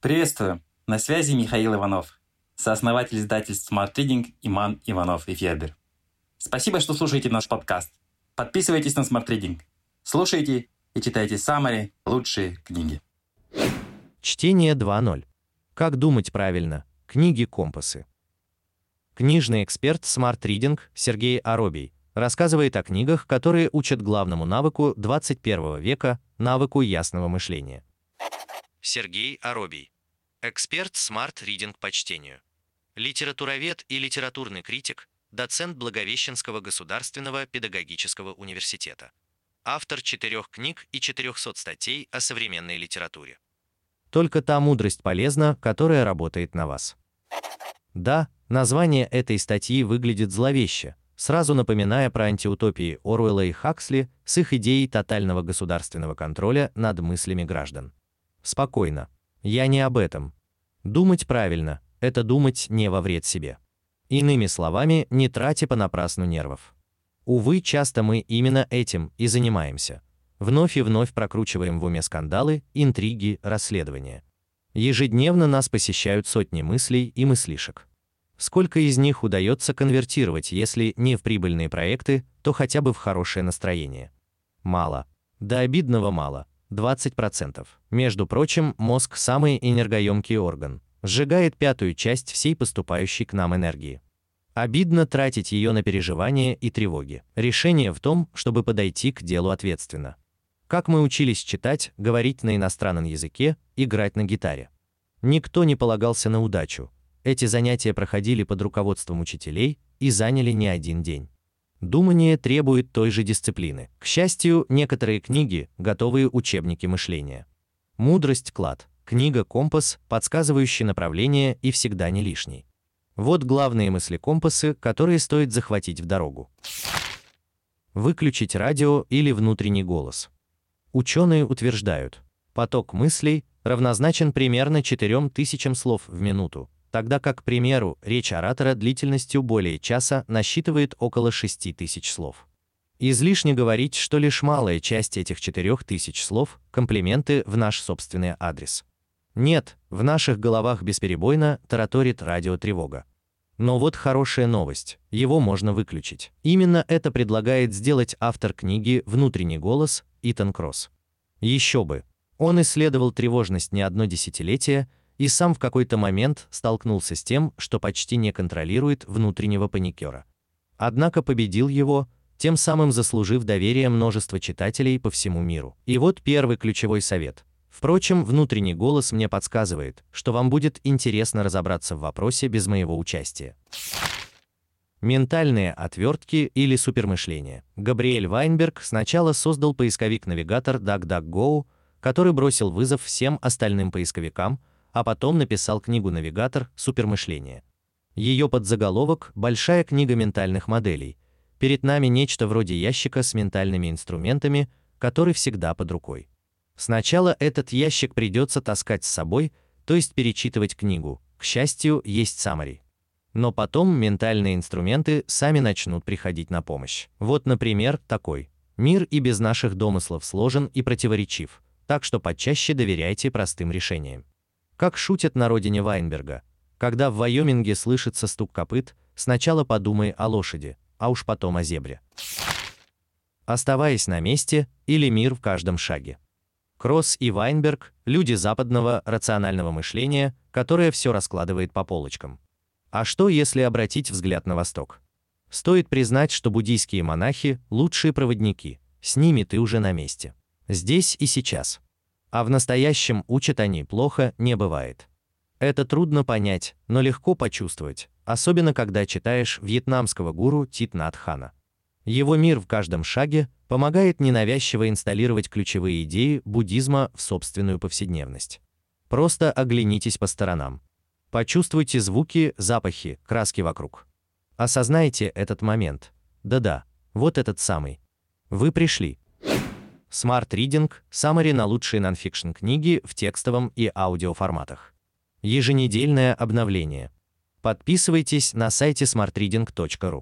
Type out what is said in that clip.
Приветствую! На связи Михаил Иванов, сооснователь издательств Smart Reading Иман Иванов и Федер. Спасибо, что слушаете наш подкаст. Подписывайтесь на Smart Reading. Слушайте и читайте самые лучшие книги. Чтение 2.0. Как думать правильно? Книги-компасы. Книжный эксперт Smart Reading Сергей Аробий рассказывает о книгах, которые учат главному навыку 21 века – навыку ясного мышления. Сергей Аробий. Эксперт Smart Reading по чтению. Литературовед и литературный критик, доцент Благовещенского государственного педагогического университета. Автор четырех книг и 400 статей о современной литературе. Только та мудрость полезна, которая работает на вас. Да, название этой статьи выглядит зловеще, сразу напоминая про антиутопии Оруэлла и Хаксли с их идеей тотального государственного контроля над мыслями граждан. Спокойно. Я не об этом. Думать правильно – это думать не во вред себе. Иными словами, не тратя понапрасну нервов. Увы, часто мы именно этим и занимаемся. Вновь и вновь прокручиваем в уме скандалы, интриги, расследования. Ежедневно нас посещают сотни мыслей и мыслишек. Сколько из них удается конвертировать, если не в прибыльные проекты, то хотя бы в хорошее настроение? Мало. До обидного мало. 20%. Между прочим, мозг – самый энергоемкий орган. Сжигает пятую часть всей поступающей к нам энергии. Обидно тратить ее на переживания и тревоги. Решение в том, чтобы подойти к делу ответственно. Как мы учились читать, говорить на иностранном языке, играть на гитаре. Никто не полагался на удачу. Эти занятия проходили под руководством учителей и заняли не один день. Думание требует той же дисциплины. К счастью, некоторые книги – готовые учебники мышления. «Мудрость. Клад». Книга «Компас», подсказывающий направление и всегда не лишний. Вот главные мысли-компасы, которые стоит захватить в дорогу. Выключить радио или внутренний голос. Ученые утверждают, поток мыслей равнозначен примерно 4000 слов в минуту, тогда как, к примеру, речь оратора длительностью более часа насчитывает около 6000 слов. Излишне говорить, что лишь малая часть этих 4000 слов – комплименты в наш собственный адрес. Нет, в наших головах бесперебойно тараторит радиотревога. Но вот хорошая новость, его можно выключить. Именно это предлагает сделать автор книги «Внутренний голос» Итан Кросс. Еще бы. Он исследовал тревожность не одно десятилетие и сам в какой-то момент столкнулся с тем, что почти не контролирует внутреннего паникера. Однако победил его, тем самым заслужив доверие множества читателей по всему миру. И вот первый ключевой совет. Впрочем, внутренний голос мне подсказывает, что вам будет интересно разобраться в вопросе без моего участия. Ментальные отвертки или супермышление. Габриэль Вайнберг сначала создал поисковик-навигатор DuckDuckGo, который бросил вызов всем остальным поисковикам, а потом написал книгу «Навигатор. Супермышление». Ее подзаголовок «Большая книга ментальных моделей». Перед нами нечто вроде ящика с ментальными инструментами, который всегда под рукой. Сначала этот ящик придется таскать с собой, то есть перечитывать книгу. К счастью, есть summary. Но потом ментальные инструменты сами начнут приходить на помощь. Вот, например, такой. Мир и без наших домыслов сложен и противоречив, так что почаще доверяйте простым решениям. Как шутят на родине Вайнберга, когда в Вайоминге слышится стук копыт, сначала подумай о лошади, а уж потом о зебре. Оставаясь на месте или мир в каждом шаге. Кросс и Вайнберг – люди западного рационального мышления, которое все раскладывает по полочкам. А что, если обратить взгляд на восток? Стоит признать, что буддийские монахи – лучшие проводники, с ними ты уже на месте. Здесь и сейчас. А в настоящем учат они плохо не бывает. Это трудно понять, но легко почувствовать, особенно когда читаешь вьетнамского гуру Тит Нат Хана. Его мир в каждом шаге помогает ненавязчиво инсталлировать ключевые идеи буддизма в собственную повседневность. Просто оглянитесь по сторонам. Почувствуйте звуки, запахи, краски вокруг. Осознайте этот момент. Да-да, вот этот самый. Вы пришли. Smart Reading – Summary на лучшие нонфикшн книги в текстовом и аудиоформатах. Еженедельное обновление. Подписывайтесь на сайте smartreading.ru.